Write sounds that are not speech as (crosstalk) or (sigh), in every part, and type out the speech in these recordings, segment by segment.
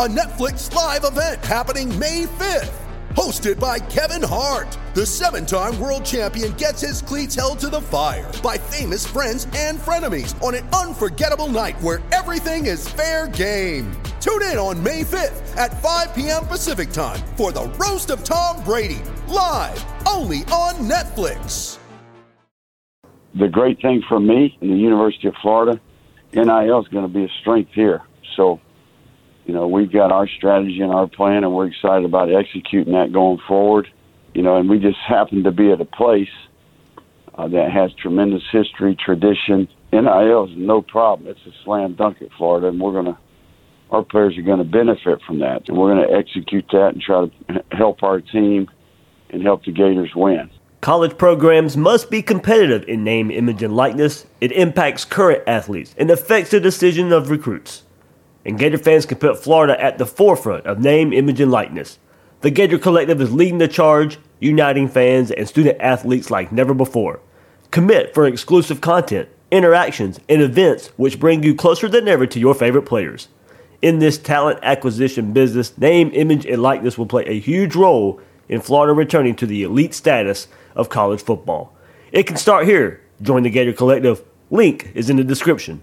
a Netflix live event happening May 5th. Hosted by Kevin Hart, the seven time world champion gets his cleats held to the fire by famous friends and frenemies on an unforgettable night where everything is fair game. Tune in on May 5th at 5 p.m. Pacific time for the Roast of Tom Brady, live only on Netflix. the great thing for me in the University of Florida, NIL is going to be a strength here. So, you know, we've got our strategy and our plan, and we're excited about executing that going forward. You know, and we just (laughs) happen to be at a place uh, that has tremendous history, tradition. NIL is no problem. It's a slam dunk at Florida, and we're going to, our players are going to benefit from that. And we're going to execute that and try to help our team and help the Gators win. College programs must be competitive in name, image, and likeness. It impacts current athletes and affects the decision of recruits. And Gator fans can put Florida at the forefront of name, image, and likeness. The Gator Collective is leading the charge, uniting fans and student athletes like never before. Commit for exclusive content, interactions, and events which bring you closer than ever to your favorite players. In this talent acquisition business, name, image, and likeness will play a huge role in Florida returning to the elite status of college football. It can start here. Join the Gator Collective. Link is in the description.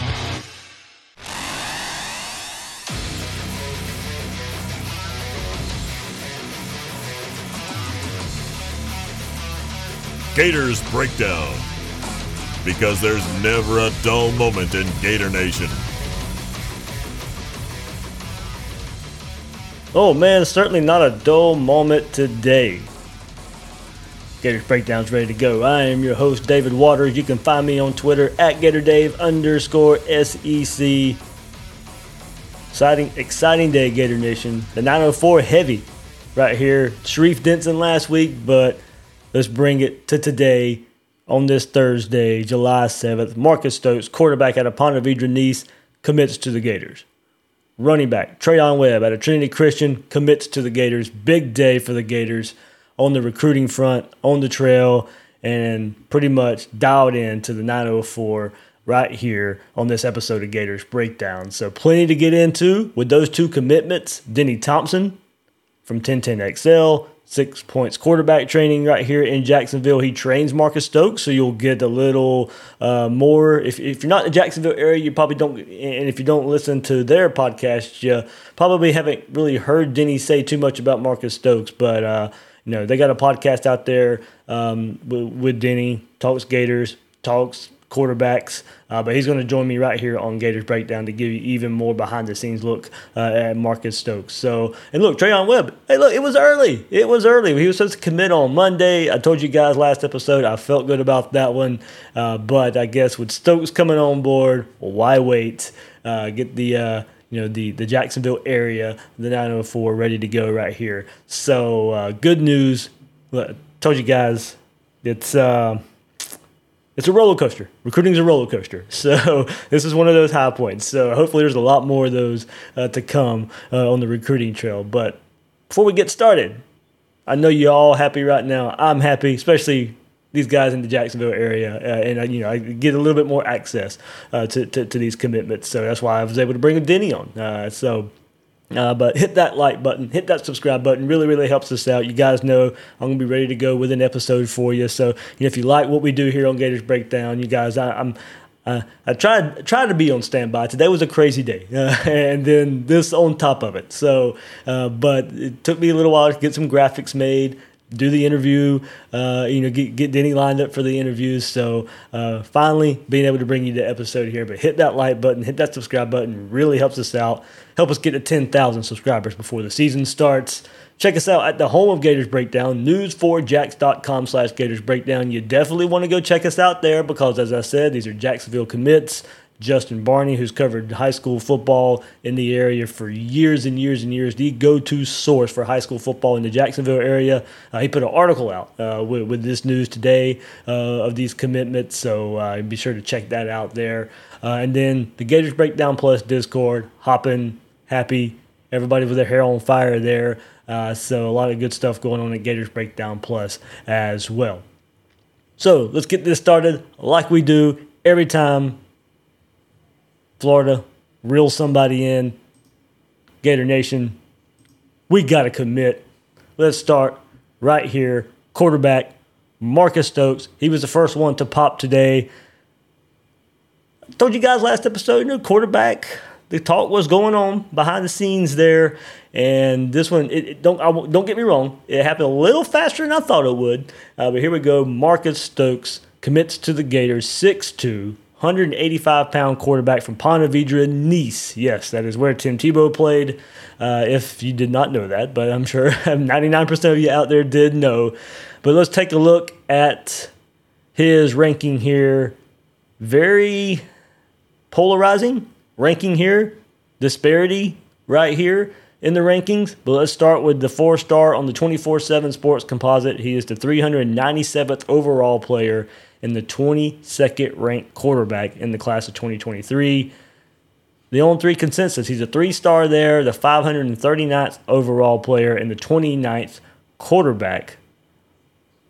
Gators Breakdown. Because there's never a dull moment in Gator Nation. Oh man, certainly not a dull moment today. Gators Breakdown's ready to go. I am your host, David Waters. You can find me on Twitter at GatorDave underscore SEC. Exciting, exciting day, Gator Nation. The 904 heavy right here. Sharif Denson last week, but let's bring it to today on this Thursday, July 7th. Marcus Stokes, quarterback out of Ponte Vedra Nease, commits to the Gators. Running back Treyaun Webb out of Trinity Christian commits to the Gators. Big day for the Gators on the recruiting front, on the trail, and pretty much dialed in to the 904 right here on this episode of Gators Breakdown. So, plenty to get into with those two commitments. Denny Thompson from 1010XL, six points quarterback training right here in Jacksonville. He trains Marcus Stokes, so you'll get a little uh, more. If, if you're not in the Jacksonville area, you probably don't, and if you don't listen to their podcast, you probably haven't really heard Denny say too much about Marcus Stokes. But, uh, you know, they got a podcast out there um, with, with Denny, talks Gators, talks quarterbacks. Uh, but he's going to join me right here on Gators Breakdown to give you even more behind the scenes look uh, at Marcus Stokes. So, and look, Treyaun Webb. Hey, look, it was early. It was early. He was supposed to commit on Monday. I told you guys last episode I felt good about that one. Uh, but I guess with Stokes coming on board, well, why wait? Uh, get the uh, you know the the Jacksonville area, the 904 ready to go right here. So uh, good news. Look, told you guys it's. Uh, it's a roller coaster. Recruiting is a roller coaster. (laughs) So this is one of those high points. So hopefully there's a lot more of those uh, to come uh, on the recruiting trail. But before we get started, I know you're all happy right now. I'm happy, especially these guys in the Jacksonville area, uh, and uh, you know I get a little bit more access uh, to, to, to these commitments. So that's why I was able to bring a Denny on. Uh, so uh, but hit that like button, hit that subscribe button. Really, really helps us out. You guys know I'm gonna be ready to go with an episode for you. So you know, if you like what we do here on Gators Breakdown, you guys, I, I'm uh, I tried tried to be on standby. Today was a crazy day, uh, (laughs) and then this on top of it. So, uh, but it took me a little while to get some graphics made, do the interview, uh, you know, get, get Denny lined up for the interviews. So, uh, finally being able to bring you the episode here. But hit that like button, hit that subscribe button, really helps us out. Help us get to ten thousand subscribers before the season starts. Check us out at the home of Gators Breakdown, news4jax.com slash Gators Breakdown. You definitely want to go check us out there because, as I said, these are Jacksonville commits. Justin Barney, who's covered high school football in the area for years and years and years, the go to source for high school football in the Jacksonville area. Uh, he put an article out uh, with, with, this news today uh, of these commitments, so uh, be sure to check that out there. Uh, and then the Gators Breakdown Plus Discord, hopping, happy, everybody with their hair on fire there. Uh, so a lot of good stuff going on at Gators Breakdown Plus as well. So let's get this started like we do every time Florida reel somebody in. Gator Nation, we got to commit. Let's start right here. Quarterback Marcus Stokes. He was the first one to pop today. I told you guys last episode, you know, quarterback the talk was going on behind the scenes there, and this one it, it don't I, don't get me wrong, it happened a little faster than I thought it would. Uh, but here we go. Marcus Stokes commits to the Gators, 6'2", 185 pound quarterback from Ponte Vedra, Nease. Yes, that is where Tim Tebow played. Uh, if you did not know that, but I'm sure (laughs) 99% of you out there did know. But let's take a look at his ranking here. Very polarizing ranking here, disparity right here in the rankings. But let's start with the four star on the 24 7 sports composite. He is the 397th overall player and the 22nd ranked quarterback in the class of 2023. The on three consensus, he's a three star there, the 539th overall player, and the 29th quarterback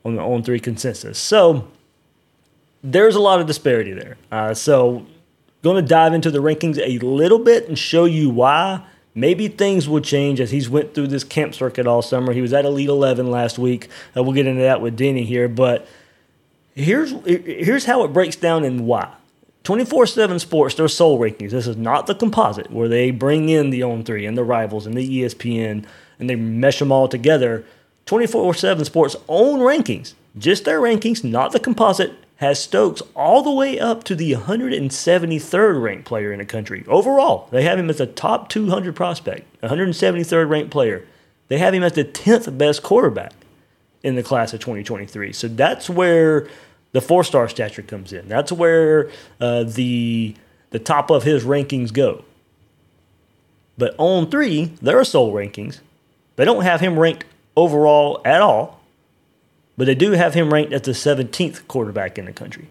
on the on three consensus. So there's a lot of disparity there. Uh, so Going to dive into the rankings a little bit and show you why. Maybe things will change as he's went through this camp circuit all summer. He was at Elite 11 last week. Uh, we'll get into that with Denny here, but here's here's how it breaks down and why. 24/7 Sports, their soul rankings. This is not the composite where they bring in the on three and the rivals and the ESPN and they mesh them all together. 24/7 Sports own rankings, just their rankings, not the composite, has Stokes all the way up to the 173rd ranked player in the country. Overall, they have him as a top 200 prospect, 173rd ranked player. They have him as the 10th best quarterback in the class of 2023. So that's where the four star stature comes in. That's where uh, the the top of his rankings go. But on three, there are sole rankings, they don't have him ranked overall at all. But they do have him ranked as the 17th quarterback in the country.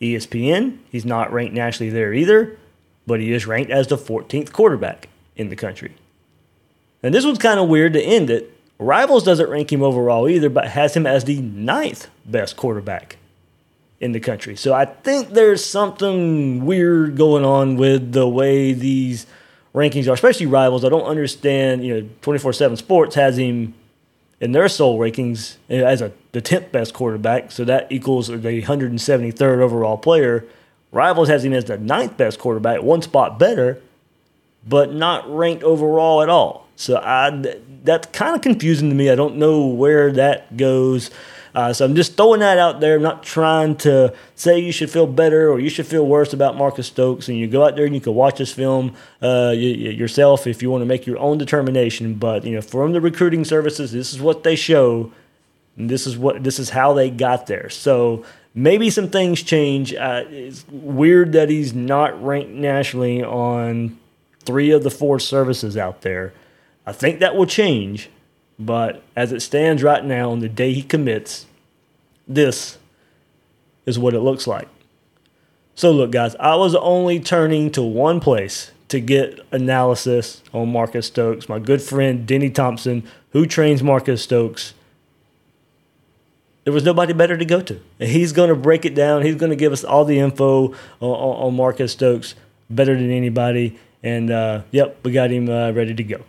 ESPN, he's not ranked nationally there either, but he is ranked as the 14th quarterback in the country. And this one's kind of weird to end it. Rivals doesn't rank him overall either, but has him as the ninth best quarterback in the country. So I think there's something weird going on with the way these rankings are, especially rivals. I don't understand, you know, 24 7 Sports has him in their sole rankings as a the 10th best quarterback, so that equals the 173rd overall player. Rivals has him as the ninth best quarterback, one spot better, but not ranked overall at all. So I that's kind of confusing to me. I don't know where that goes. Uh, so I'm just throwing that out there. I'm not trying to say you should feel better or you should feel worse about Marcus Stokes. And you go out there and you can watch this film uh, yourself if you want to make your own determination. But you know, from the recruiting services, this is what they show. And this is what this is how they got there. So maybe some things change. Uh, it's weird that he's not ranked nationally on three of the four services out there. I think that will change. But as it stands right now, on the day he commits, this is what it looks like. So, look, guys, I was only turning to one place to get analysis on Marcus Stokes. My good friend Denny Thompson, who trains Marcus Stokes, there was nobody better to go to. And he's going to break it down. He's going to give us all the info on, on, Marcus Stokes better than anybody. And uh, yep, we got him uh, ready to go.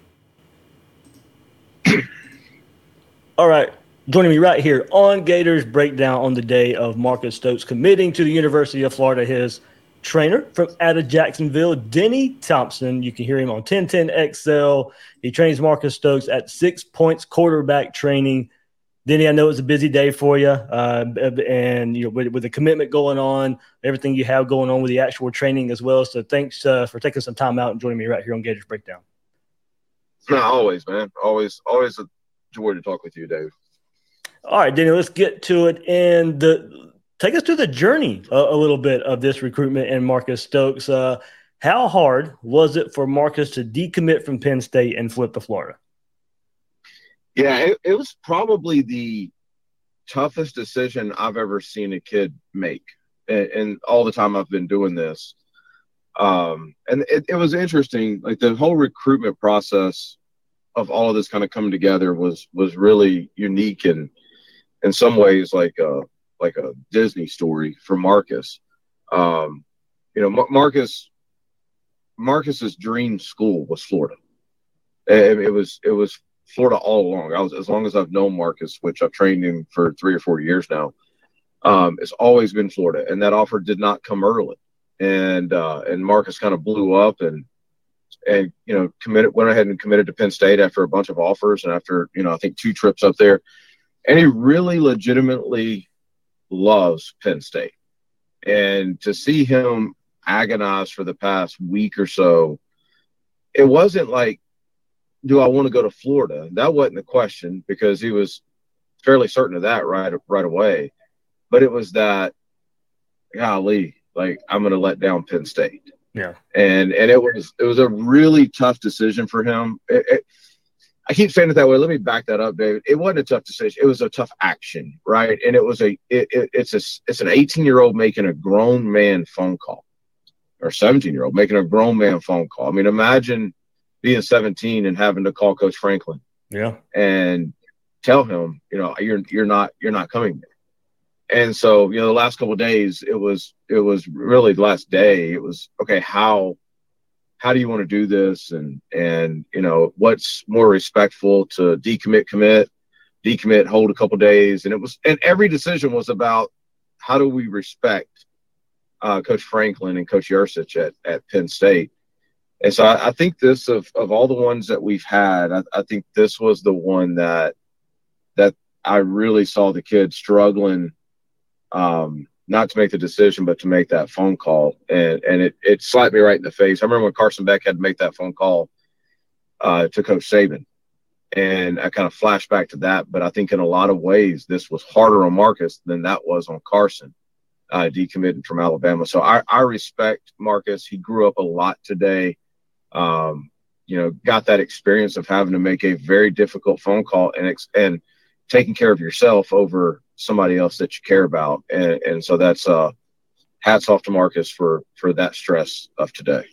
All right. Joining me right here on Gators Breakdown on the day of Marcus Stokes committing to the University of Florida, his trainer from out of Jacksonville, Denny Thompson. You can hear him on 1010XL. He trains Marcus Stokes at Six Points Quarterback Training. Denny, I know it's a busy day for you, uh, and you know with, with, the commitment going on, everything you have going on with the actual training as well. So thanks uh, for taking some time out and joining me right here on Gators Breakdown. No, always, man. Always, always a joy to talk with you, Dave. All right, Danny, let's get to it. And the, take us through the journey a, a, little bit of this recruitment and Marcus Stokes. Uh, how hard was it for Marcus to decommit from Penn State and flip to Florida? Yeah, it, it was probably the toughest decision I've ever seen a kid make, and, and all the time I've been doing this. Um, and it, it was interesting, like the whole recruitment process of all of this kind of coming together was was really unique and in some ways like a like a Disney story for Marcus. Um, you know, Marcus Marcus's dream school was Florida. It, it was it was Florida all along. I was as long as I've known Marcus, which I've trained him for three or four years now. Um, it's always been Florida, and that offer did not come early. And uh, and Marcus kind of blew up and and you know committed went ahead and committed to Penn State after a bunch of offers and after you know I think two trips up there, and he really legitimately loves Penn State. And to see him agonize for the past week or so, it wasn't like do I want to go to Florida? That wasn't the question because he was fairly certain of that right right away. But it was that, golly, like I'm going to let down Penn State. Yeah, and and it was it was a really tough decision for him. It, it, I keep saying it that way. Let me back that up, David. It wasn't a tough decision. It was a tough action, right? And it was a it, it, it's a it's an 18 year old making a grown man phone call, or 17 year old making a grown man phone call. I mean, imagine being 17 and having to call Coach Franklin. Yeah. And tell him, you know, you're you're not you're not coming. And so, you know, the last couple days, it was it was really the last day. It was okay. How how do you want to do this? And and you know, what's more respectful to decommit, commit, decommit, hold a couple days, and it was and every decision was about how do we respect uh, Coach Franklin and Coach Yurcich at at Penn State and so I, I, think this of of all the ones that we've had, I, I, think this was the one that that I really saw the kid struggling, um, not to make the decision, but to make that phone call, and and it it slapped me right in the face. I remember when Carson Beck had to make that phone call uh, to Coach Saban, and I kind of flashed back to that. But I think in a lot of ways, this was harder on Marcus than that was on Carson. Uh, decommitted from Alabama. So I, I respect Marcus. He grew up a lot today um, you know, got that experience of having to make a very difficult phone call and and taking care of yourself over somebody else that you care about. And, and so that's uh, hats off to Marcus for for that stress of today.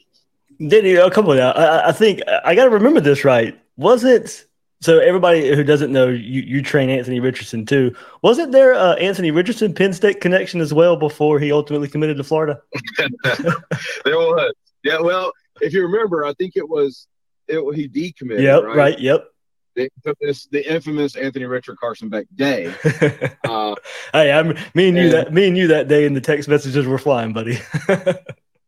Did you a couple of that? I, I think I got to remember this right. Was it so? Everybody who doesn't know, you, you train Anthony Richardson too. Wasn't there uh, Anthony Richardson Penn State connection as well before he ultimately committed to Florida? (laughs) there was. Yeah, well, if you remember, I think it was it he decommitted. Yep, right. right yep. The infamous, the infamous Anthony Richard Carson Beck day. (laughs) uh, hey, I'm me and you and, that me and you that day, and the text messages were flying, buddy. (laughs)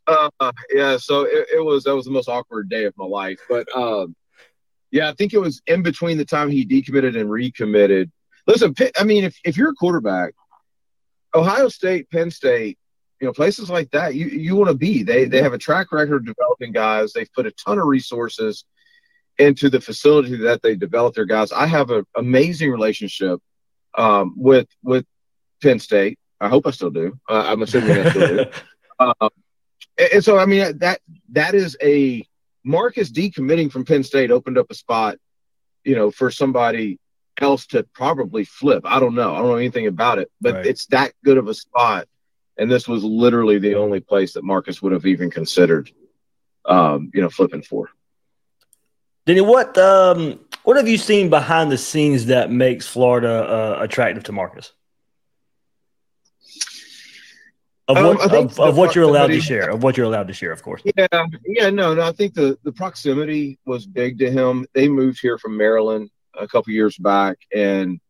uh, yeah, so it, it, was that was the most awkward day of my life, but um, yeah, I think it was in between the time he decommitted and recommitted. Listen, I mean, if if you're a quarterback, Ohio State, Penn State, you know places like that you you want to be they they have a track record of developing guys they've put a ton of resources into the facility that they develop their guys. I have an amazing relationship um, with with penn state. I hope i still do. Uh, i'm assuming i still do. Uh, (laughs) and, and so i mean that that is a marcus decommitting from penn state opened up a spot you know for somebody else to probably flip. I don't know. I don't know anything about it but right. it's that good of a spot. And this was literally the only place that Marcus would have even considered, um, you know, flipping for. Denny, what um, what have you seen behind the scenes that makes Florida uh, attractive to Marcus? Of um, what, um, of, of what you're allowed to share, of what you're allowed to share, of course. Yeah, yeah, no, no. I think the the proximity was big to him. They moved here from Maryland a couple years back, and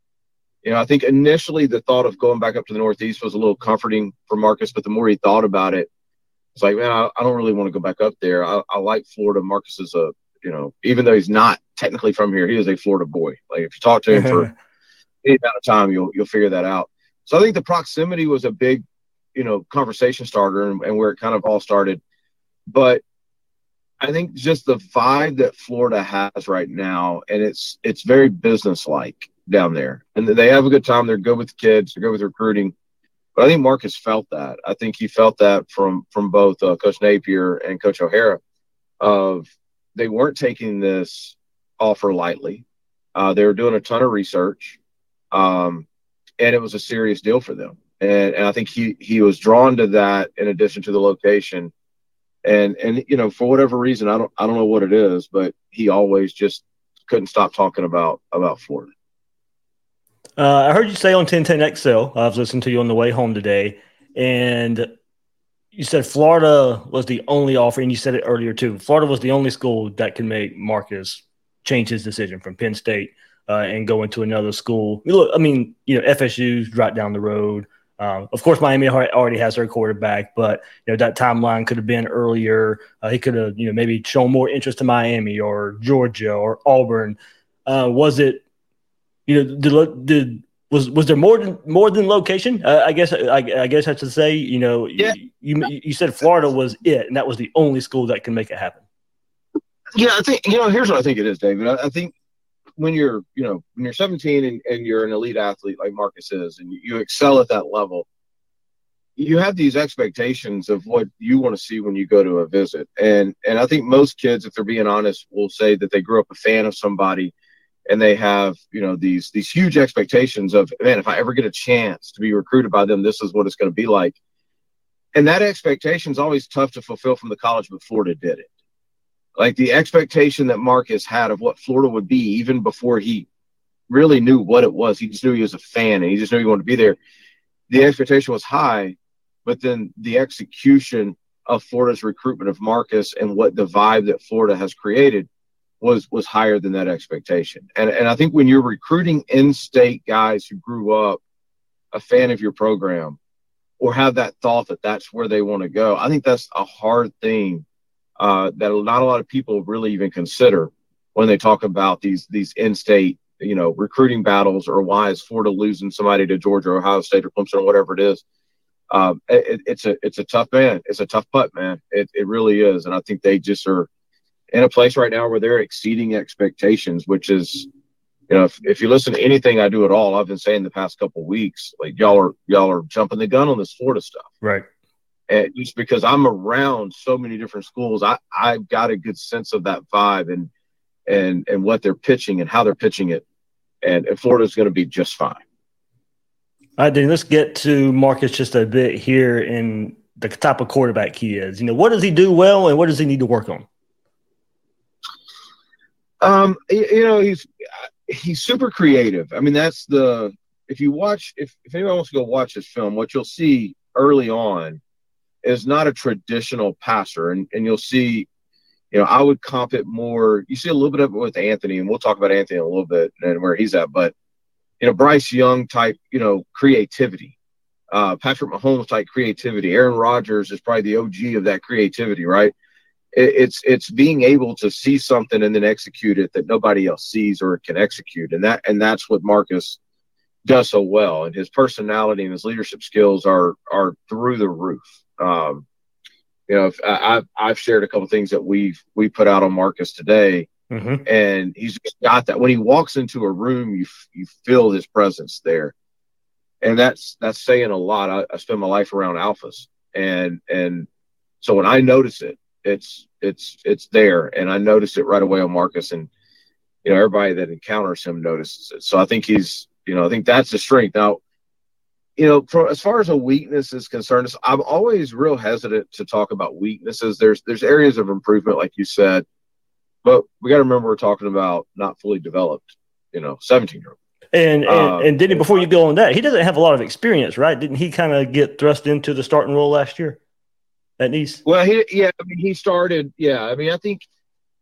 you know, I think initially the thought of going back up to the Northeast was a little comforting for Marcus, but the more he thought about it, it's like, man, I, I don't really want to go back up there. I, I like Florida. Marcus is a, you know, even though he's not technically from here, he is a Florida boy. Like if you talk to him for (laughs) any amount of time, you'll you'll figure that out. So I think the proximity was a big, you know, conversation starter and, and where it kind of all started. But I think just the vibe that Florida has right now, and it's it's very businesslike down there, and they have a good time. They're good with kids. They're good with recruiting. But I think Marcus felt that. I think he felt that from from both uh, Coach Napier and Coach O'Hara, of they weren't taking this offer lightly. Uh, they were doing a ton of research, um, and it was a serious deal for them. And, and I think he he was drawn to that in addition to the location and and you know for whatever reason i don't i don't know what it is but he always just couldn't stop talking about about florida uh, i heard you say on 1010xl i was listening to you on the way home today and you said florida was the only offer and you said it earlier too florida was the only school that can make marcus change his decision from penn state uh, and go into another school look i mean you know fsu's right down the road um, of course, Miami already has their quarterback, but you know that timeline could have been earlier. Uh, he could have, you know, maybe shown more interest to Miami or Georgia or Auburn. Uh, was it, you know, did, did was was there more than more than location? Uh, I guess I, I, guess I should say, you know, yeah. you you said Florida was it, and that was the only school that can make it happen. Yeah, I think you know. Here's what I think it is, David. I, I think when you're you know when you're 17 and, and you're an elite athlete like Marcus is, and you, you excel at that level, you have these expectations of what you want to see when you go to a visit. And and I think most kids, if they're being honest, will say that they grew up a fan of somebody and they have, you know, these these huge expectations of man, if I ever get a chance to be recruited by them, this is what it's going to be like. And that expectation is always tough to fulfill from the college, but Florida did it like the expectation that Marcus had of what Florida would be, even before he really knew what it was. He just knew he was a fan and he just knew he wanted to be there. The expectation was high, but then the execution of Florida's recruitment of Marcus and what the vibe that Florida has created was was higher than that expectation. And and I think when you're recruiting in-state guys who grew up a fan of your program or have that thought that that's where they want to go, I think that's a hard thing uh, that not a lot of people really even consider when they talk about these these in-state you know recruiting battles or why is Florida losing somebody to Georgia, or Ohio State, or Clemson, or whatever it is. Um, it, it's a it's a tough man. It's a tough putt, man. It it really is, and I think they just are in a place right now where they're exceeding expectations, which is you know, if, if you listen to anything I do at all, I've been saying the past couple weeks, like y'all are y'all are jumping the gun on this Florida stuff. Right and just because I'm around so many different schools, I I've got a good sense of that vibe and and and what they're pitching and how they're pitching it, and, and Florida's going to be just fine. All right, then let's get to Marcus just a bit here in the type of quarterback he is. You know, what does he do well, and what does he need to work on? Um, you know, he's he's super creative. I mean, that's the if you watch if if anyone wants to go watch this film, what you'll see early on is not a traditional passer. And, and you'll see, you know, I would comp it more. You see a little bit of it with Anthony, and we'll talk about Anthony a little bit and where he's at. But, you know, Bryce Young type, you know, creativity, uh, Patrick Mahomes type creativity. Aaron Rodgers is probably the OG of that creativity, right? It, it's it's being able to see something and then execute it that nobody else sees or can execute, and that and that's what Marcus does so well. And his personality and his leadership skills are are through the roof. Um, you know, if, I, have I've shared a couple things that we've we put out on Marcus today, mm-hmm. and he's got that. When he walks into a room, you you feel his presence there, and that's that's saying a lot. I, I spend my life around alphas, and and so when I notice it, it's it's it's there, and I noticed it right away on Marcus, and you know everybody that encounters him notices it. So I think he's you know I think that's the strength. Now you know, for, as far as a weakness is concerned, I'm always real hesitant to talk about weaknesses. There's there's areas of improvement, like you said, but we got to remember we're talking about not fully developed, you know, 17 year old. And and, um, and didn't before you go on that, he doesn't have a lot of experience, right? Didn't he kind of get thrust into the starting role last year at Nease? Well, he yeah, I mean, he started. Yeah, I mean, I think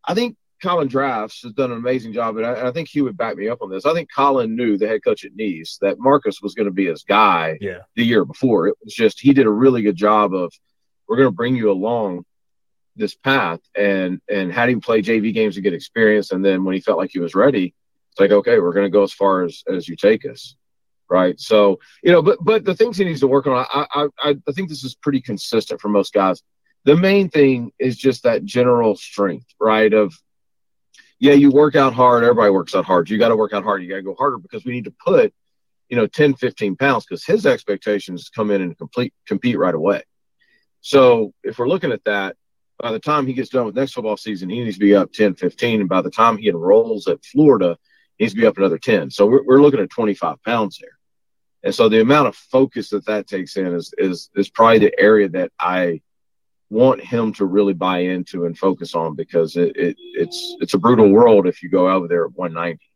I think Collin Drafts has done an amazing job, and I, I, think he would back me up on this. I think Collin knew the head coach at Nease that Marcus was going to be his guy yeah. the year before. It was just he did a really good job of we're going to bring you along this path and and had him play JV games to get experience. And then when he felt like he was ready, it's like, okay, we're going to go as far as as you take us, right? So you know, but but the things he needs to work on, I I I think this is pretty consistent for most guys. The main thing is just that general strength, right? Of yeah, you work out hard. Everybody works out hard. You got to work out hard. You got to go harder because we need to put, you know, 10, 15 pounds because his expectations come in and complete compete right away. So if we're looking at that, by the time he gets done with next football season, he needs to be up 10, 15. And by the time he enrolls at Florida, he needs to be up another 10. So we're, we're looking at 25 pounds there. And so the amount of focus that that takes in is, is, is probably the area that I want him to really buy into and focus on because it, it it's, it's a brutal world if you go over there at 190.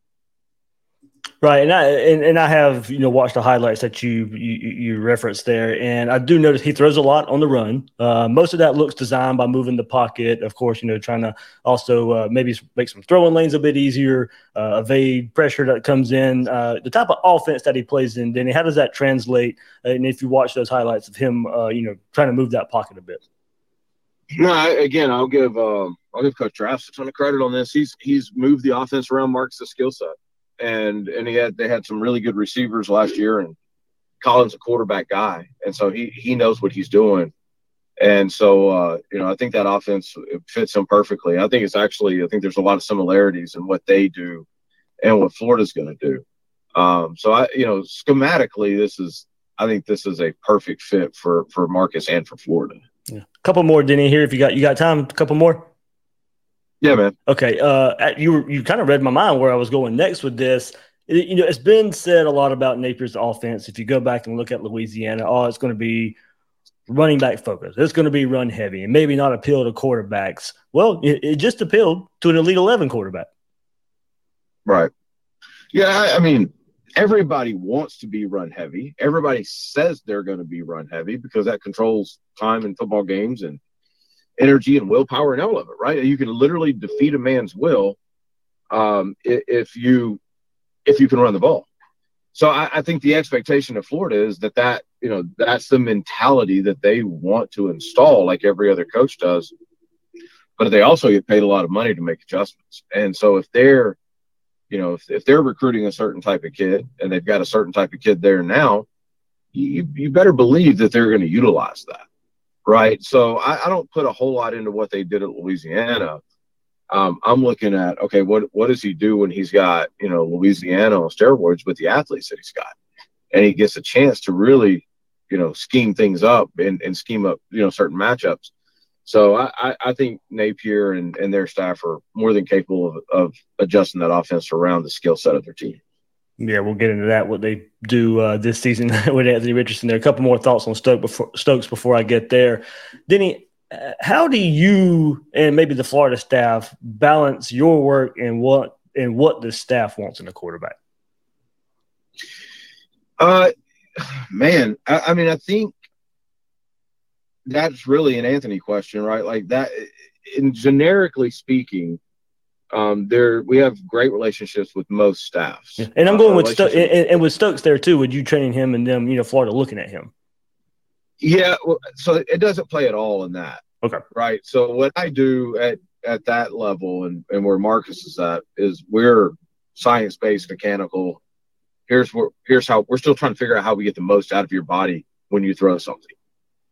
Right, and I and, and I have you know watched the highlights that you, you you referenced there, and I do notice he throws a lot on the run. Uh, most of that looks designed by moving the pocket, of course. You know, trying to also uh, maybe make some throwing lanes a bit easier, uh, evade pressure that comes in. Uh, the type of offense that he plays in, Denny, how does that translate? And if you watch those highlights of him, uh, you know, trying to move that pocket a bit. No, again, I'll give um, I'll give Coach Draft a ton of credit on this. He's he's moved the offense around Marks the skill set and and he had they had some really good receivers last year, and Collins a quarterback guy, and so he he knows what he's doing, and so uh, you know I think that offense fits him perfectly. I think it's actually I think there's a lot of similarities in what they do and what Florida's going to do. Um, so I you know schematically this is I think this is a perfect fit for for Marcus and for Florida. Yeah. A couple more, Denny. Here, if you got you got time, a couple more. Yeah, man. Okay. Uh, you you kind of read my mind where I was going next with this. It, you know, it's been said a lot about Napier's offense. If you go back and look at Louisiana, oh, it's going to be running back focus. It's going to be run heavy and maybe not appeal to quarterbacks. Well, it, it just appealed to an Elite 11 quarterback. Right. Yeah. I, I mean, everybody wants to be run heavy. Everybody says they're going to be run heavy because that controls time in football games and – energy and willpower and all of it, right? You can literally defeat a man's will um, if you if you can run the ball. So I, I, think the expectation of Florida is that that you know that's the mentality that they want to install, like every other coach does. But they also get paid a lot of money to make adjustments, and so if they're you know if, if they're recruiting a certain type of kid and they've got a certain type of kid there now, you you better believe that they're going to utilize that right? So I, I, don't put a whole lot into what they did at Louisiana. Um, I'm looking at okay, what what does he do when he's got you know Louisiana on steroids with the athletes that he's got, and he gets a chance to really you know scheme things up and, and scheme up you know certain matchups. So I, I think Napier and, and their staff are more than capable of, of adjusting that offense around the skill set of their team. Yeah, we'll get into that. What they do uh, this season (laughs) with Anthony Richardson. There, a couple more thoughts on Stokes before, Stokes before I get there. Denny, uh, how do you and maybe the Florida staff balance your work and what and what the staff wants in a quarterback? Uh, man, I, I mean, I think that's really an Anthony question, right? Like that, in generically speaking, um, there we have great relationships with most staffs. Yeah. And I'm going uh, with Stokes and, and, with Stokes there too. Would you training him and them, you know, Florida looking at him? Yeah, well, so it doesn't play at all in that. Okay. Right. So what I do at at that level and and where Marcus is at is we're science based mechanical. Here's where here's how we're still trying to figure out how we get the most out of your body when you throw something.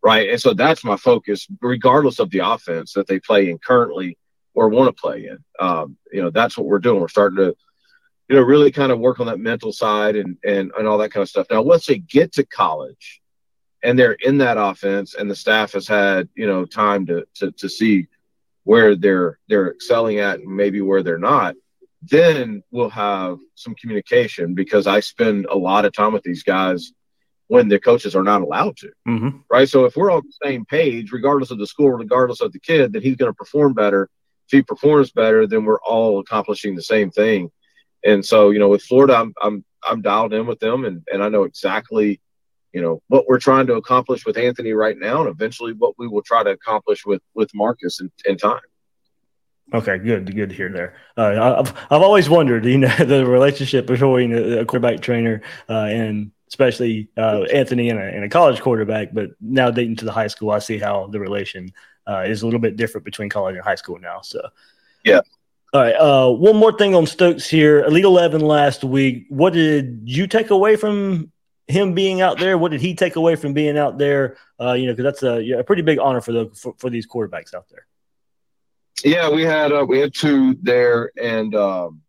Right. And so that's my focus, regardless of the offense that they play in currently or want to play in. Um, you know, that's what we're doing. We're starting to, you know, really kind of work on that mental side and and and all that kind of stuff. Now, once they get to college and they're in that offense, and the staff has had you know time to to to see where they're they're excelling at and maybe where they're not, then we'll have some communication because I spend a lot of time with these guys when the coaches are not allowed to. Mm-hmm. Right. So if we're on the same page, regardless of the school, regardless of the kid, that he's going to perform better he performs better, then we're all accomplishing the same thing. And so, you know, with Florida, I'm I'm I'm dialed in with them, and and I know exactly, you know, what we're trying to accomplish with Anthony right now, and eventually what we will try to accomplish with with Marcus in, in time. Okay, good, good to hear there. Uh, I've I've always wondered, you know, (laughs) the relationship between a quarterback trainer uh, and especially uh, Anthony and a, and a, college quarterback. But now dating to the high school, I see how the relation uh, is a little bit different between college and high school now. So, yeah. All right. Uh, one more thing on Stokes here. Elite Eleven last week. What did you take away from him being out there? What did he take away from being out there? Uh, you know, because that's a, a, pretty big honor for the for, for, these quarterbacks out there. Yeah, we had uh, we had two there, and um,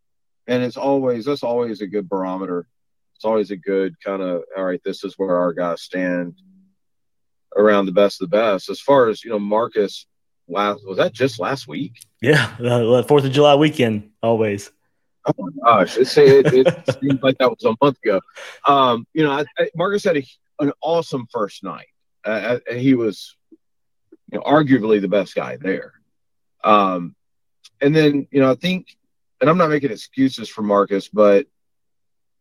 and it's always that's always a good barometer. It's always a good kind of all right. This is where our guys stand around the best of the best. As far as you know, Marcus last was that just last week? Yeah, uh, Fourth of July weekend, always. Oh my gosh, it, it, it (laughs) seems like that was a month ago. Um, you know, I, I, Marcus had a, an awesome first night. Uh, uh, he was, you know, arguably the best guy there. Um, and then, you know, I think, and I'm not making excuses for Marcus, but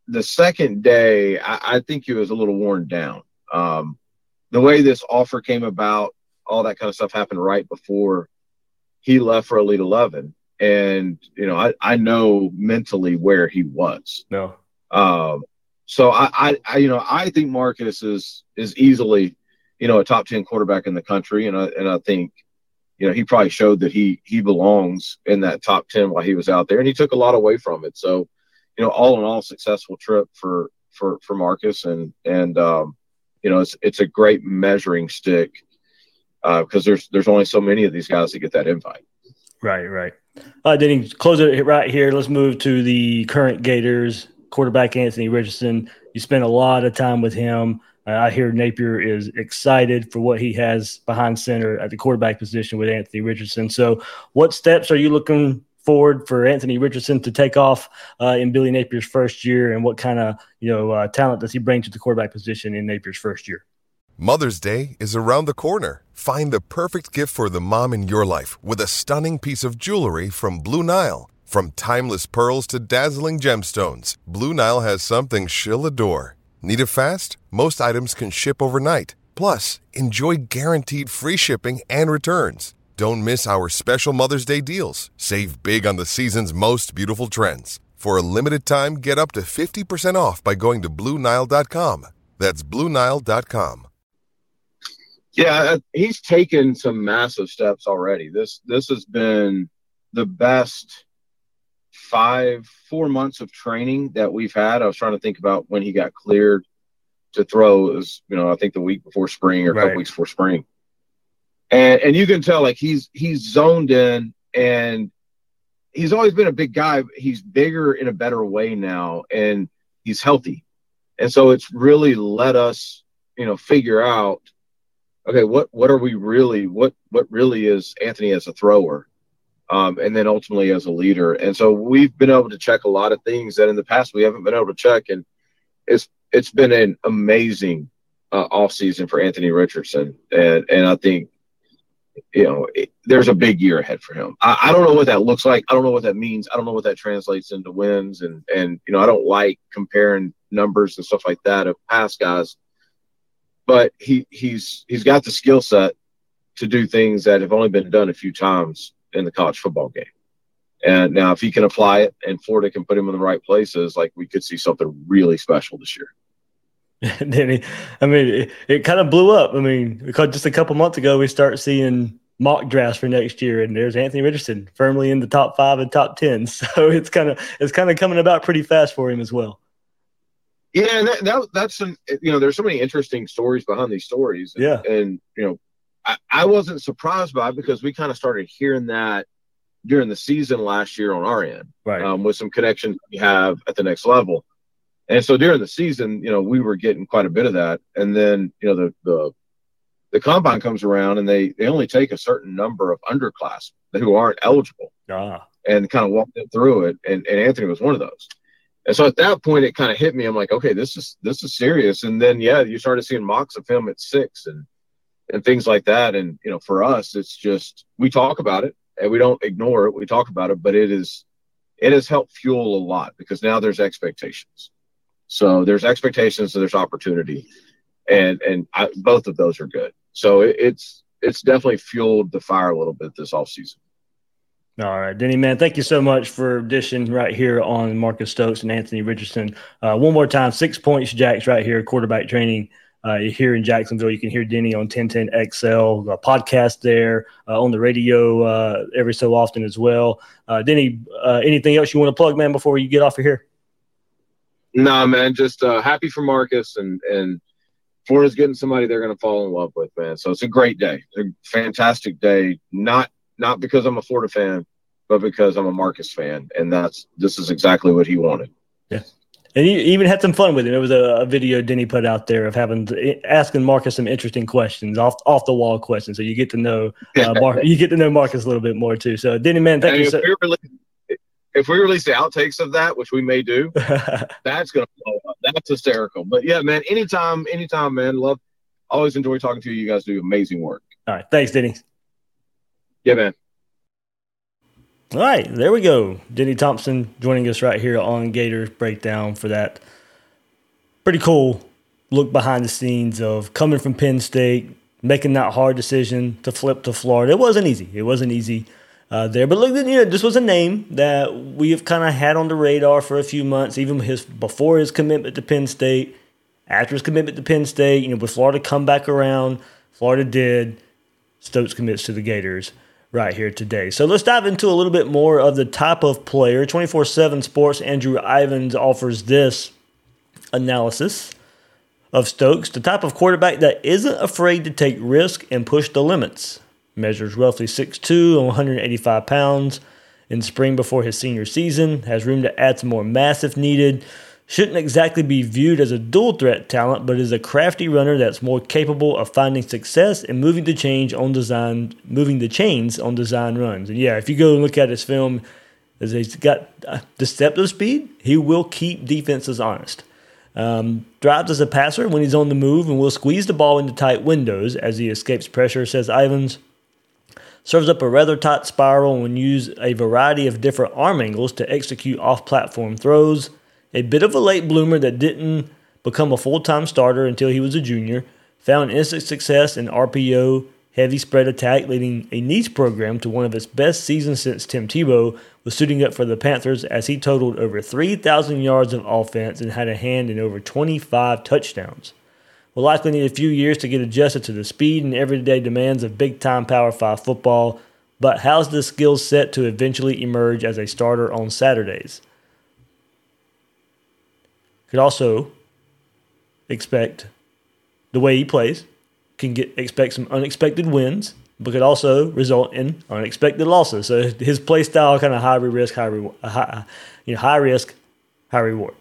the second day, I, I think he was a little worn down. Um, the way this offer came about, all that kind of stuff happened right before he left for Elite Eleven, and you know, I, I know mentally where he was. No. Um, so I, I, I, you know, I think Marcus is is easily, you know, a top ten quarterback in the country, and I and I think, you know, he probably showed that he he belongs in that top ten while he was out there, and he took a lot away from it. So, you know, all in all, successful trip for for for Marcus, and and um, you know, it's it's a great measuring stick because uh, there's there's only so many of these guys that get that invite. Right, right. Uh, then he close it right here. Let's move to the current Gators quarterback, Anthony Richardson. You spent a lot of time with him. Uh, I hear Napier is excited for what he has behind center at the quarterback position with Anthony Richardson. So, what steps are you looking forward for Anthony Richardson to take off uh, in Billy Napier's first year, and what kind of you know uh, talent does he bring to the quarterback position in Napier's first year? Mother's Day is around the corner. Find the perfect gift for the mom in your life with a stunning piece of jewelry from Blue Nile. From timeless pearls to dazzling gemstones, Blue Nile has something she'll adore. Need it fast? Most items can ship overnight. Plus, enjoy guaranteed free shipping and returns. Don't miss our special Mother's Day deals. Save big on the season's most beautiful trends. For a limited time, get up to 50% off by going to BlueNile.com. That's BlueNile.com. Yeah, uh, he's taken some massive steps already. This this has been the best five, four months of training that we've had. I was trying to think about when he got cleared to throw. It was, you know, I think the week before spring or a right. couple weeks before spring and and you can tell like he's he's zoned in and he's always been a big guy. He's bigger in a better way now and he's healthy. And so it's really let us you know figure out okay what what are we really what what really is anthony as a thrower um, and then ultimately as a leader. And so we've been able to check a lot of things that in the past we haven't been able to check. And it's it's been an amazing uh, off season for anthony richardson. And and i think you know, it, there's a big year ahead for him. I, I, don't know what that looks like. I don't know what that means. I don't know what that translates into wins. And and you know, I don't like comparing numbers and stuff like that of past guys. But he he's he's got the skill set to do things that have only been done a few times in the college football game. And now, if he can apply it, and Florida can put him in the right places, like we could see something really special this year. (laughs) he, I mean, it, it kind of blew up. I mean, because just a couple months ago, we start seeing mock drafts for next year, and there's Anthony Richardson firmly in the top five and top ten. (laughs) So it's kind of it's kind of coming about pretty fast for him as well. Yeah, and that, that that's some you know, there's so many interesting stories behind these stories. And, yeah, and you know, I, I wasn't surprised by it because we kind of started hearing that during the season last year on our end, right? Um, with some connections we have at the next level. And so during the season, you know, we were getting quite a bit of that. And then, you know, the the the combine comes around and they they only take a certain number of underclass who aren't eligible ah. and kind of walked it through it. And, and Anthony was one of those. And so at that point, it kind of hit me. I'm like, okay, this is this is serious. And then yeah, you started seeing mocks of him at six and and things like that. And you know, for us, it's just we talk about it and we don't ignore it. We talk about it, but it is it has helped fuel a lot because now there's expectations. So there's expectations and there's opportunity, and and I, both of those are good. So it, it's it's definitely fueled the fire a little bit this off season. All right, Denny, man, thank you so much for dishing right here on Marcus Stokes and Anthony Richardson. Uh, one more time, six points, Jacks, right here, quarterback training uh, here in Jacksonville. You can hear Denny on 1010 XL, a podcast there, uh, on the radio uh, every so often as well. Uh, Denny, uh, anything else you want to plug, man, before you get off of here? Nah, man, just uh, happy for Marcus and and Florida's getting somebody they're going to fall in love with, man. So it's a great day, it's a fantastic day. Not not because I'm a Florida fan, but because I'm a Marcus fan, and that's this is exactly what he wanted. Yeah. And he even had some fun with it. It was a, a video Denny put out there of having asking Marcus some interesting questions, off off the wall questions. So you get to know uh, (laughs) Mar- you get to know Marcus a little bit more too. So Denny, man, thank And you. if, So- if we release the outtakes of that, which we may do, (laughs) that's gonna blow up. That's hysterical. But yeah, man, anytime, anytime, man. Love, always enjoy talking to you. You guys do amazing work. All right, thanks, Denny. Yeah, man. All right, there we go. Denny Thompson joining us right here on Gators Breakdown for that pretty cool look behind the scenes of coming from Penn State, making that hard decision to flip to Florida. It wasn't easy. It wasn't easy uh, there, but look, you know, this was a name that we have kind of had on the radar for a few months, even his before his commitment to Penn State, after his commitment to Penn State. You know, with Florida come back around, Florida did. Stokes commits to the Gators right here today. So let's dive into a little bit more of the type of player. 24 7 Sports, Andrew Ivins offers this analysis of Stokes, the type of quarterback that isn't afraid to take risk and push the limits. Measures roughly 6'2 and 185 pounds in spring before his senior season, has room to add some more mass if needed. Shouldn't exactly be viewed as a dual threat talent, but is a crafty runner that's more capable of finding success and moving the change on design, moving the chains on design runs. And yeah, if you go and look at his film, as he's got uh, deceptive speed, he will keep defenses honest. Um, drives as a passer when he's on the move and will squeeze the ball into tight windows as he escapes pressure, says Ivins. Serves up a rather tight spiral and use a variety of different arm angles to execute off platform throws. A bit of a late bloomer that didn't become a full time starter until he was a junior. Found instant success in RPO heavy spread attack, leading a Nease program to one of its best seasons since Tim Tebow was suiting up for the Panthers as he totaled over 3,000 yards of offense and had a hand in over 25 touchdowns. Will likely need a few years to get adjusted to the speed and everyday demands of big time Power 5 football, but has the skill set to eventually emerge as a starter on Saturdays. Could also expect the way he plays can get expect some unexpected wins, but could also result in unexpected losses. So his play style kind of high risk, high reward, high, you know, high risk, high reward.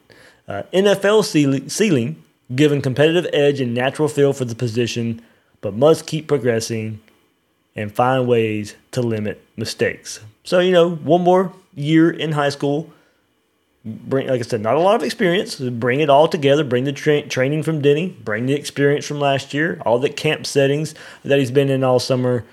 Uh, NFL ceiling, ceiling, given competitive edge and natural feel for the position, but must keep progressing and find ways to limit mistakes. So you know, one more year in high school bring like I said, not a lot of experience. Bring it all together. Bring the tra- training from Denny. Bring the experience from last year. All the camp settings that he's been in all summer.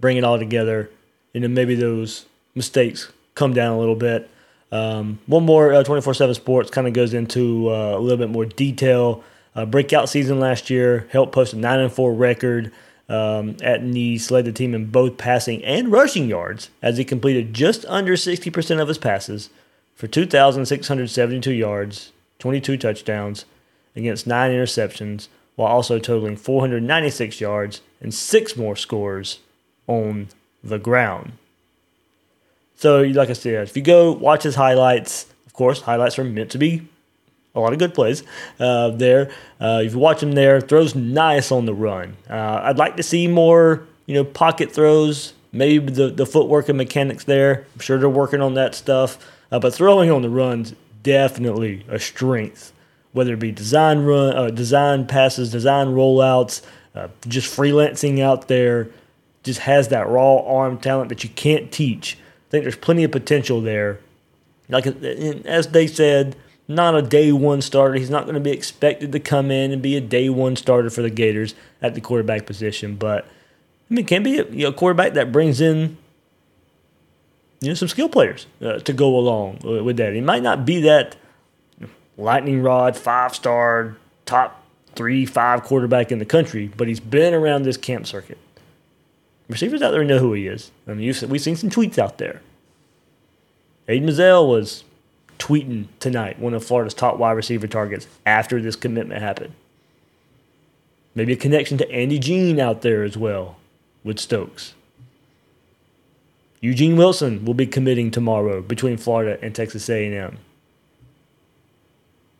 Bring it all together, and then maybe those mistakes come down a little bit. Um, one more twenty four seven Sports kind of goes into uh, a little bit more detail. Uh, breakout season last year helped post a nine and four record. Um, at Nease, led the team in both passing and rushing yards as he completed just under 60% of his passes for 2,672 yards, 22 touchdowns, against nine interceptions, while also totaling 496 yards and six more scores on the ground. So, like I said, if you go watch his highlights, of course, highlights are meant to be a lot of good plays uh, there. Uh, if you watch him there, throws nice on the run. Uh, I'd like to see more, you know, pocket throws. Maybe the, the footwork and mechanics there. I'm sure they're working on that stuff. Uh, but throwing on the runs definitely a strength. Whether it be design run, uh, design passes, design rollouts, uh, just freelancing out there, just has that raw arm talent that you can't teach. I think there's plenty of potential there. Like as they said, not a day one starter. He's not going to be expected to come in and be a day one starter for the Gators at the quarterback position. But I mean, can be a you know, quarterback that brings in you know some skill players uh, to go along with that. He might not be that lightning rod five star top three five quarterback in the country, but he's been around this camp circuit. Receivers out there know who he is. I mean, we've seen some tweets out there. Aidan Mizell was tweeting tonight, one of Florida's top wide receiver targets after this commitment happened. Maybe a connection to Andy Jean out there as well with Stokes. Eugene Wilson will be committing tomorrow between Florida and Texas A&M.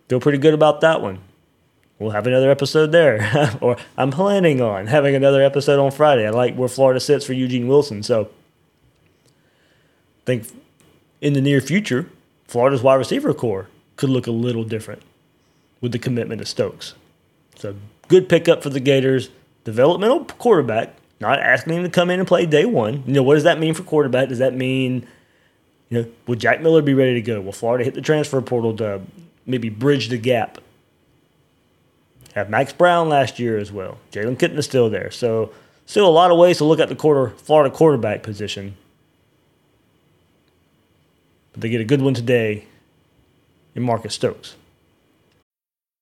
Feel pretty good about that one. We'll have another episode there, (laughs) or I'm planning on having another episode on Friday. I like where Florida sits for Eugene Wilson, so I think in the near future, Florida's wide receiver core could look a little different with the commitment of Stokes. So good pickup for the Gators. Developmental quarterback, not asking him to come in and play day one. You know, what does that mean for quarterback? Does that mean, you know, will Jack Miller be ready to go? Will Florida hit the transfer portal to maybe bridge the gap? Have Max Brown last year as well. Jalen Kitna is still there. So still a lot of ways to look at the quarter Florida quarterback position. But they get a good one today in Marcus Stokes.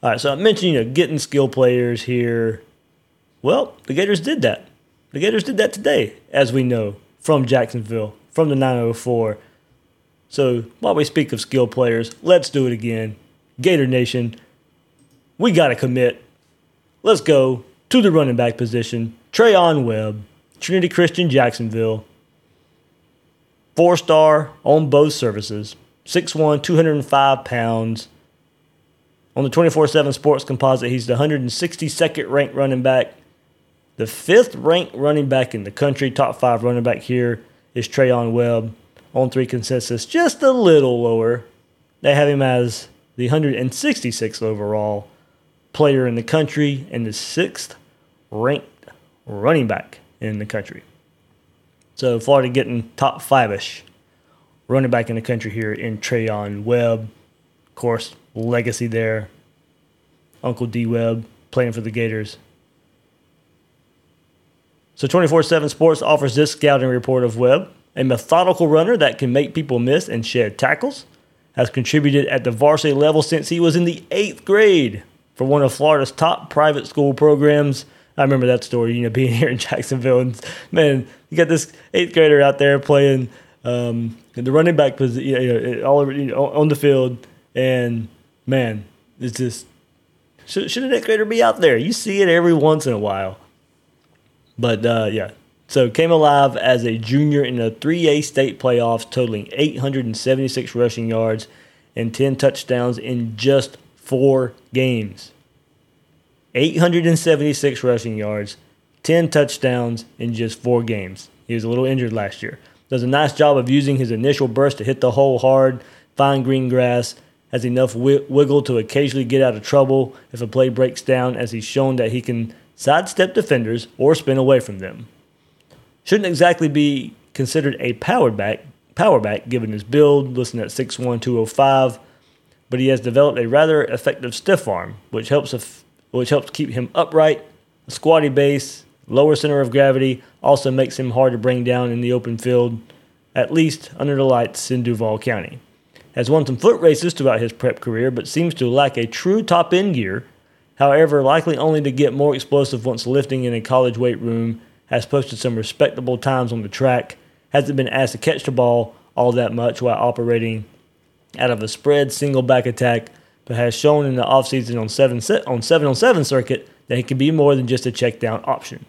All right, so I mentioned, you know, getting skill players here. Well, the Gators did that. The Gators did that today, as we know, from Jacksonville, from the 904. So while we speak of skill players, let's do it again. Gator Nation, we got to commit. Let's go to the running back position. Treyaun Webb, Trinity Christian Jacksonville. Four star on both services. 6'1, 205 pounds on the 24 7 Sports Composite, he's the 162nd ranked running back. The fifth ranked running back in the country, top five running back here is Treyaun Webb. On three consensus, just a little lower. They have him as the 166th overall player in the country and the sixth ranked running back in the country. So Florida getting top five ish running back in the country here in Treyaun Webb. Of course, legacy there. Uncle Dee Webb playing for the Gators. So 24 7 Sports offers this scouting report of Webb, a methodical runner that can make people miss and shed tackles. Has contributed at the varsity level since he was in the eighth grade for one of Florida's top private school programs. I remember that story, you know, (laughs) being here in Jacksonville. And man, you got this eighth grader out there playing um, the running back position, you know, all over, you know, on the field. And man, it's just should, should an grader be out there? You see it every once in a while. But uh, yeah, so came alive as a junior in the 3A state playoffs, totaling 876 rushing yards and 10 touchdowns in just four games. 876 rushing yards, 10 touchdowns in just four games. He was a little injured last year. Does a nice job of using his initial burst to hit the hole hard, find green grass, has enough wiggle to occasionally get out of trouble if a play breaks down, as he's shown that he can sidestep defenders or spin away from them. Shouldn't exactly be considered a power back, power back given his build, listed at 6'1", 205, but he has developed a rather effective stiff arm, which helps if, which helps keep him upright. A squatty base, lower center of gravity, also makes him hard to bring down in the open field, at least under the lights in Duval County has won some foot races throughout his prep career, but seems to lack a true top end gear. However, likely only to get more explosive once lifting in a college weight room, has posted some respectable times on the track, hasn't been asked to catch the ball all that much while operating out of a spread single back attack, but has shown in the offseason on 7 on 7 on 7 circuit that he can be more than just a check down option.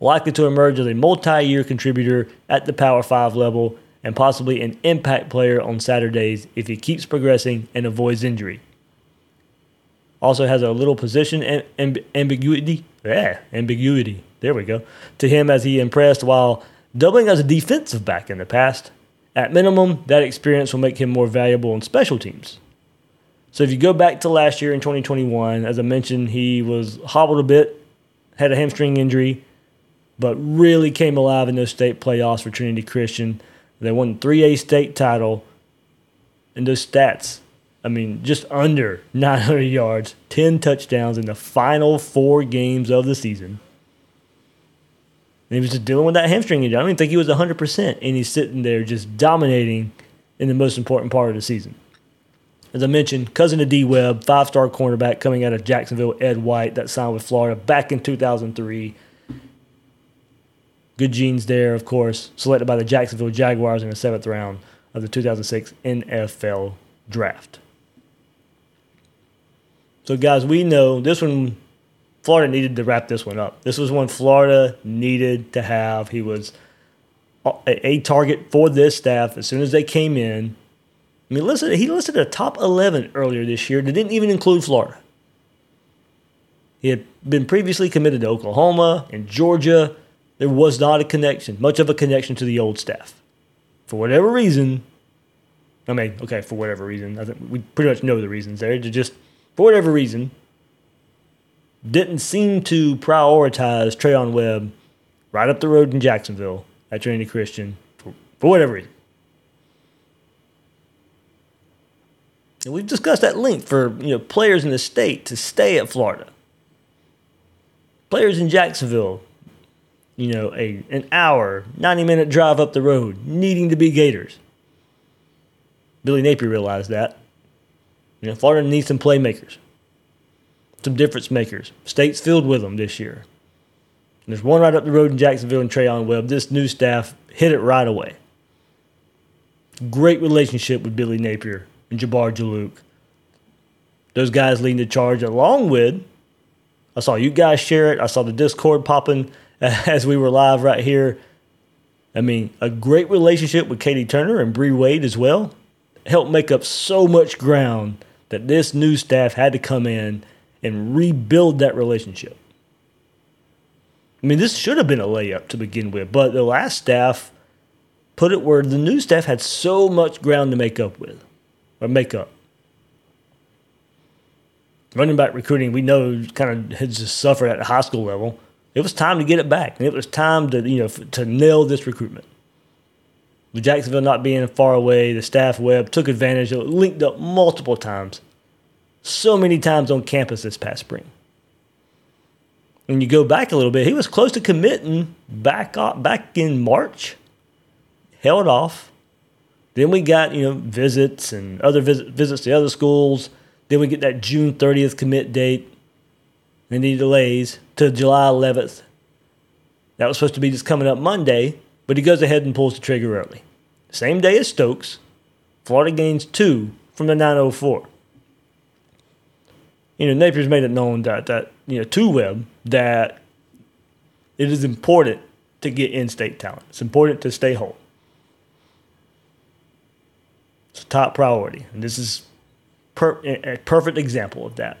Likely to emerge as a multi year contributor at the Power 5 level and possibly an impact player on Saturdays if he keeps progressing and avoids injury. Also has a little position amb- ambiguity. Yeah, ambiguity. There we go. To him as he impressed while doubling as a defensive back in the past. At minimum, that experience will make him more valuable on special teams. So if you go back to last year in 2021, as I mentioned, he was hobbled a bit, had a hamstring injury, but really came alive in those state playoffs for Trinity Christian. They won 3A state title, and those stats I mean, just under 900 yards, 10 touchdowns in the final four games of the season. And he was just dealing with that hamstring injury. I don't even think he was 100%, and he's sitting there just dominating in the most important part of the season. As I mentioned, cousin of Dee Webb, five star cornerback coming out of Jacksonville, Ed White, that signed with Florida back in 2003. Good genes there, of course. Selected by the Jacksonville Jaguars in the seventh round of the 2006 NFL draft. So, guys, we know this one, Florida needed to wrap this one up. This was one Florida needed to have. He was a, target for this staff as soon as they came in. I mean, listen, he listed a top 11 earlier this year that didn't even include Florida. He had been previously committed to Oklahoma and Georgia. There was not a connection, much of a connection to the old staff. For whatever reason, I mean, okay, for whatever reason, I think we pretty much know the reasons there. To just for whatever reason, didn't seem to prioritize Treyaun Webb right up the road in Jacksonville at Trinity Christian for, for whatever reason. And we've discussed that link for you know players in the state to stay at Florida. Players in Jacksonville, you know, a an hour, 90 minute drive up the road, needing to be Gators. Billy Napier realized that. You know, Florida needs some playmakers, some difference makers. State's filled with them this year. And there's one right up the road in Jacksonville and Treyaun Webb. This new staff hit it right away. Great relationship with Billy Napier and Jabbar Juluke. Those guys leading the charge along with, I saw you guys share it. I saw the Discord popping (laughs) as we were live right here. I mean, a great relationship with Katie Turner and Bree Wade as well helped make up so much ground that this new staff had to come in and rebuild that relationship. I mean, this should have been a layup to begin with, but the last staff put it where the new staff had so much ground to make up with, or make up. Running back recruiting, we know, kind of has just suffered at the high school level. It was time to get it back, and it was time to you know to nail this recruitment. With Jacksonville not being far away, the staff web took advantage it, linked up multiple times. So many times on campus this past spring. When you go back a little bit, he was close to committing back off, back in March. Held off. Then we got, you know, visits and other visit, visits to other schools. Then we get that June 30th commit date. Any delays to July 11th. That was supposed to be just coming up Monday but he goes ahead and pulls the trigger early. Same day as Stokes, Florida gains two from the 904. You know, Napier's made it known that, that you know, to Webb, that it is important to get in state talent. It's important to stay whole. It's a top priority. And this is per- a perfect example of that.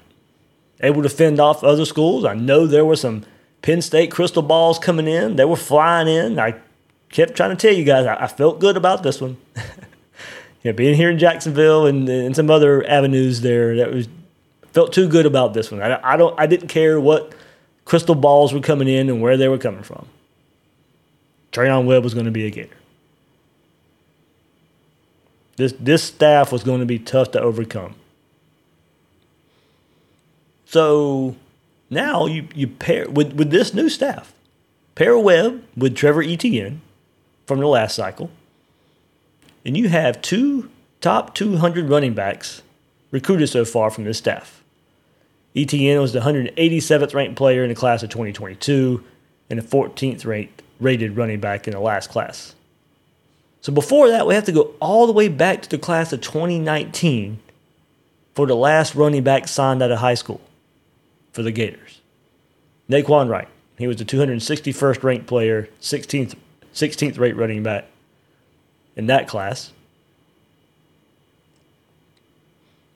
Able to fend off other schools. I know there were some Penn State crystal balls coming in. They were flying in. I kept trying to tell you guys, I, I felt good about this one. (laughs) yeah, being here in Jacksonville and, and some other avenues there, that was felt too good about this one. I, I don't, I didn't care what crystal balls were coming in and where they were coming from. Treyaun Webb was going to be a Gator. This this staff was going to be tough to overcome. So now you you pair with with this new staff, pair Webb with Trevor Etienne, from the last cycle, and you have two top 200 running backs recruited so far from this staff. Etienne was the 187th ranked player in the class of 2022 and the 14th ranked rated running back in the last class. So before that, we have to go all the way back to the class of 2019 for the last running back signed out of high school for the Gators. Nay'Quan Wright. He was the 261st ranked player, 16th 16th rate running back in that class.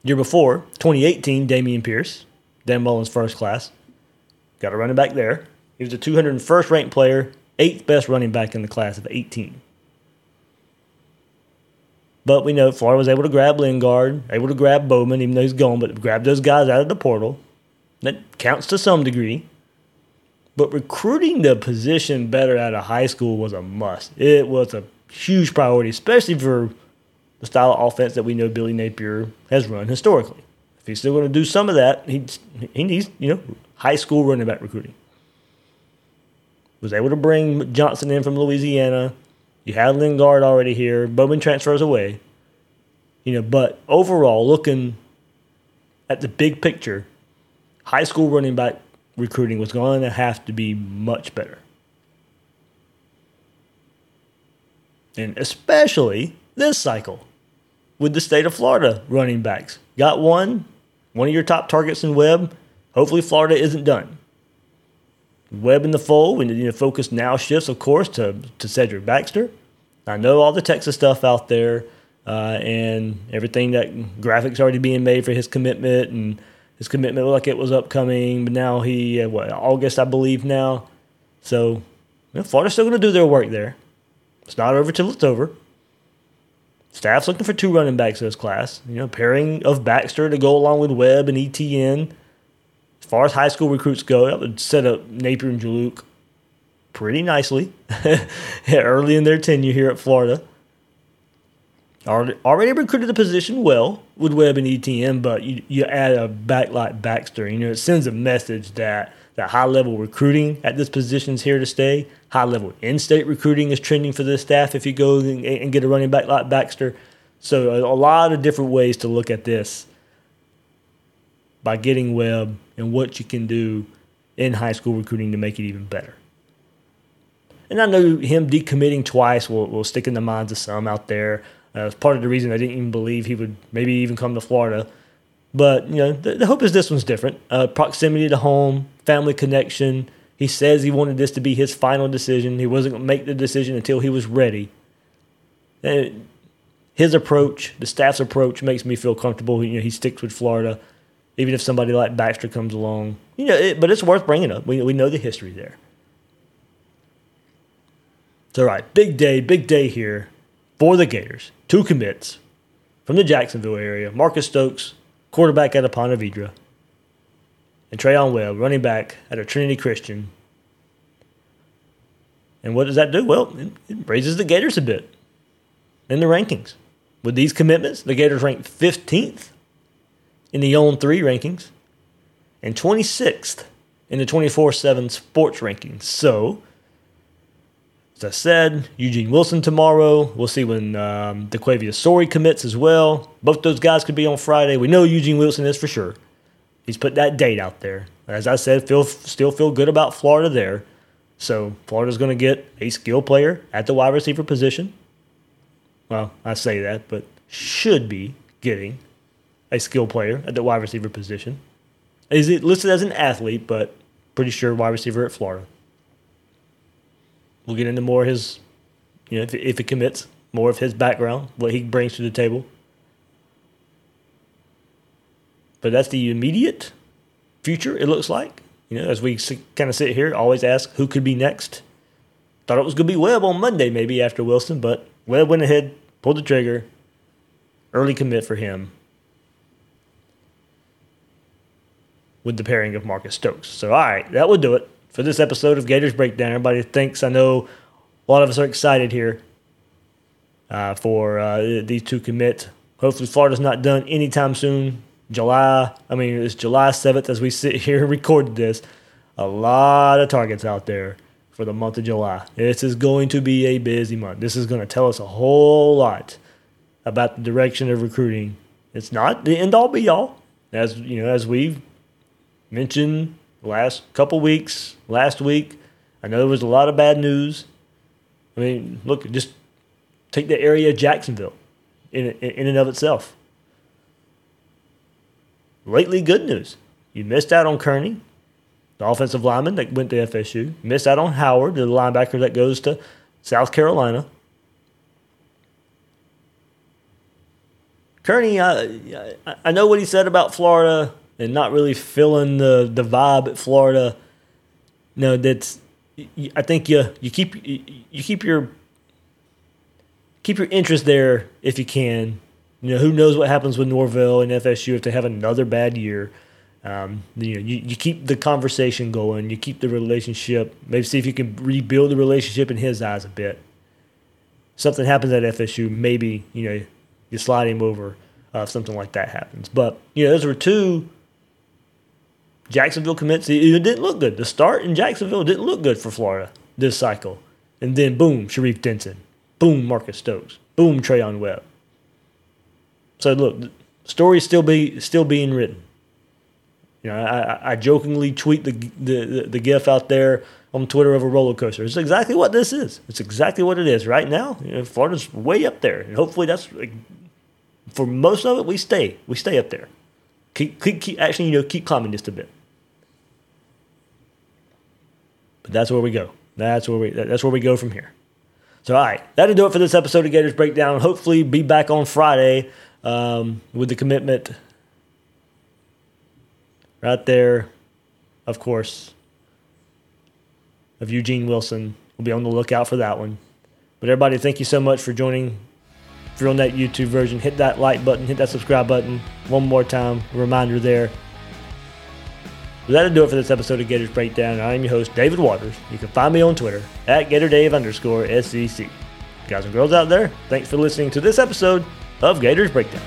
Year before, 2018, Dameon Pierce, Dan Mullen's first class. Got a running back there. He was the 201st ranked player, eighth best running back in the class of 18. But we know Florida was able to grab Lingard, able to grab Bowman, even though he's gone, but grab those guys out of the portal. That counts to some degree. But recruiting the position better out of high school was a must. It was a huge priority, especially for the style of offense that we know Billy Napier has run historically. If he's still going to do some of that, he he needs you know high school running back recruiting. Was able to bring Johnson in from Louisiana. You had Lingard already here. Bowman transfers away. You know, but overall, looking at the big picture, high school running back recruiting was going to have to be much better. And especially this cycle with the state of Florida running backs. Got one, one of your top targets in Webb. Hopefully, Florida isn't done. Webb in the fold, and know, focus now shifts, of course, to, to Cedric Baxter. I know all the Texas stuff out there uh, and everything that graphics already being made for his commitment and his commitment looked like it was upcoming, but now he uh, what August I believe now. So you know, Florida's still going to do their work there. It's not over till it's over. Staff's looking for two running backs in this class. You know, pairing of Baxter to go along with Webb and Etienne. As far as high school recruits go, that would set up Napier and Juluke pretty nicely (laughs) early in their tenure here at Florida. Already recruited the position well with Webb and Etienne, but you, you add a back like Baxter, you know, it sends a message that that high level recruiting at this position is here to stay. High level in state recruiting is trending for this staff if you go and, and get a running back like Baxter. So, a, a lot of different ways to look at this by getting Webb and what you can do in high school recruiting to make it even better. And I know him decommitting twice will, will stick in the minds of some out there. Uh, it's part of the reason I didn't even believe he would maybe even come to Florida. But you know, the, the hope is this one's different. Uh, proximity to home, family connection. He says he wanted this to be his final decision. He wasn't going to make the decision until he was ready. And his approach, the staff's approach, makes me feel comfortable. You know, he sticks with Florida, even if somebody like Baxter comes along. You know, it, but it's worth bringing up. We we know the history there. It's all right. Big day, big day here for the Gators. Two commits from the Jacksonville area Marcus Stokes, quarterback out of Ponte Vedra, and Treyaun Webb, running back at a Trinity Christian. And what does that do? Well, it, it raises the Gators a bit in the rankings. With these commitments, the Gators ranked 15th in the On 3 rankings and 26th in the 24 7 sports rankings. So, as I said, Eugene Wilson tomorrow. We'll see when um, Daquayvious Sorey commits as well. Both those guys could be on Friday. We know Eugene Wilson is for sure. He's put that date out there. As I said, feel still feel good about Florida there. So Florida's going to get a skill player at the wide receiver position. Well, I say that, but should be getting a skill player at the wide receiver position. Is it listed as an athlete, but pretty sure wide receiver at Florida. We'll get into more of his, you know, if, if he commits, more of his background, what he brings to the table. But that's the immediate future, it looks like. You know, as we kind of sit here, always ask who could be next. Thought it was going to be Webb on Monday, maybe after Wilson, but Webb went ahead, pulled the trigger. Early commit for him with the pairing of Marcus Stokes. So, all right, that will do it for this episode of Gators Breakdown. Everybody thinks I know a lot of us are excited here uh, for uh, these two commits. Hopefully, Florida's not done anytime soon. July, I mean, it's July 7th as we sit (laughs) here and record this. A lot of targets out there for the month of July. This is going to be a busy month. This is going to tell us a whole lot about the direction of recruiting. It's not the end all be all, as you know, as we've mentioned last couple weeks, last week. I know there was a lot of bad news. I mean, look, just take the area of Jacksonville in, in and of itself. Lately, good news. You missed out on Kearney, the offensive lineman that went to FSU. Missed out on Howard, the linebacker that goes to South Carolina. Kearney, I, I know what he said about Florida and not really feeling the the vibe at Florida. No, that's I think you you keep you keep your keep your interest there if you can. You know, who knows what happens with Norvell and FSU if they have another bad year. Um, you know, you, you keep the conversation going, you keep the relationship, maybe see if you can rebuild the relationship in his eyes a bit. Something happens at FSU, maybe, you know, you slide him over uh, if something like that happens. But, you know, those were two Jacksonville commits. It didn't look good. The start in Jacksonville didn't look good for Florida this cycle. And then, boom, Sharif Denson. Boom, Marcus Stokes. Boom, Treyaun Webb. So, look, story's still, be, still being written. You know, I, I jokingly tweet the, the, the, gif out there on Twitter of a roller coaster. It's exactly what this is. It's exactly what it is right now. You know, Florida's way up there, and hopefully that's for most of it. We stay, we stay up there. Keep, keep, keep actually, you know, keep climbing just a bit. But that's where we go. That's where we. That's where we go from here. So, all right, that'll do it for this episode of Gators Breakdown. Hopefully, be back on Friday um, with the commitment right there, of course, of Eugene Wilson. We'll be on the lookout for that one. But everybody, thank you so much for joining. If you're on that YouTube version, hit that like button, hit that subscribe button. One more time, reminder there. That'll do it for this episode of Gators Breakdown. I'm your host, David Waters. You can find me on Twitter at GatorDave underscore SEC. Guys and girls out there, thanks for listening to this episode of Gators Breakdown.